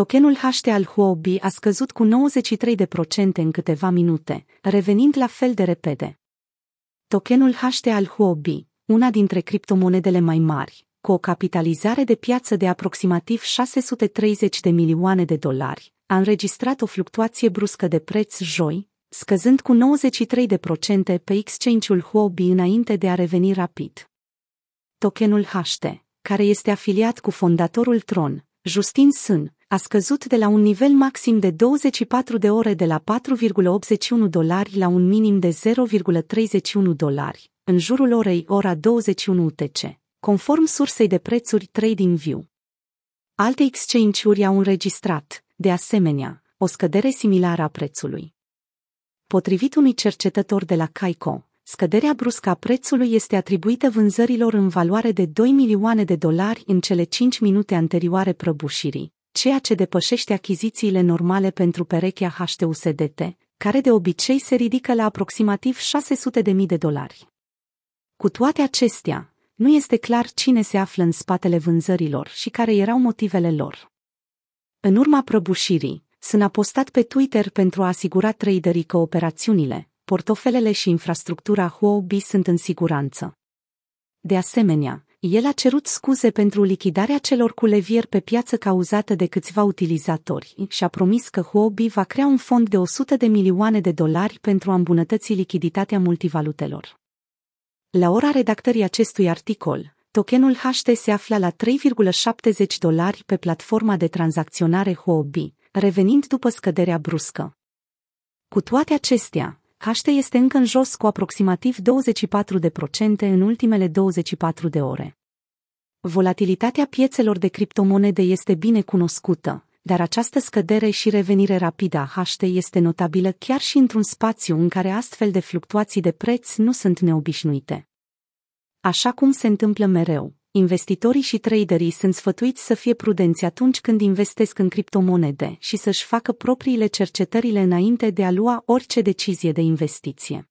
Tokenul HT al Huobi a scăzut cu 93% în câteva minute, revenind la fel de repede. Tokenul HT al Huobi, una dintre criptomonedele mai mari, cu o capitalizare de piață de aproximativ 630 de milioane de dolari, a înregistrat o fluctuație bruscă de preț joi, scăzând cu 93% pe exchange-ul Huobi înainte de a reveni rapid. Tokenul HT, care este afiliat cu fondatorul Tron, Justin Sun, a scăzut de la un nivel maxim de 24 de ore de la 4,81 dolari la un minim de 0,31 dolari, în jurul orei ora 21 UTC, conform sursei de prețuri TradingView. Alte exchange-uri au înregistrat, de asemenea, o scădere similară a prețului. Potrivit unui cercetător de la Kaiko, scăderea bruscă a prețului este atribuită vânzărilor în valoare de 2 milioane de dolari în cele 5 minute anterioare prăbușirii, ceea ce depășește achizițiile normale pentru perechea HTUSDT, care de obicei se ridică la aproximativ 600.000 de dolari. Cu toate acestea, nu este clar cine se află în spatele vânzărilor și care erau motivele lor. În urma prăbușirii, sunt apostat pe Twitter pentru a asigura traderii că operațiunile, portofelele și infrastructura Huobi sunt în siguranță. De asemenea, el a cerut scuze pentru lichidarea celor cu levier pe piață cauzată de câțiva utilizatori și a promis că Huobi va crea un fond de 100 de milioane de dolari pentru a îmbunătăți lichiditatea multivalutelor. La ora redactării acestui articol, tokenul HT se afla la 3,70 dolari pe platforma de tranzacționare Huobi, revenind după scăderea bruscă. Cu toate acestea, HT este încă în jos cu aproximativ 24% în ultimele 24 de ore. Volatilitatea piețelor de criptomonede este bine cunoscută, dar această scădere și revenire rapidă a HT este notabilă chiar și într-un spațiu în care astfel de fluctuații de preț nu sunt neobișnuite. Așa cum se întâmplă mereu, investitorii și traderii sunt sfătuiți să fie prudenți atunci când investesc în criptomonede și să-și facă propriile cercetările înainte de a lua orice decizie de investiție.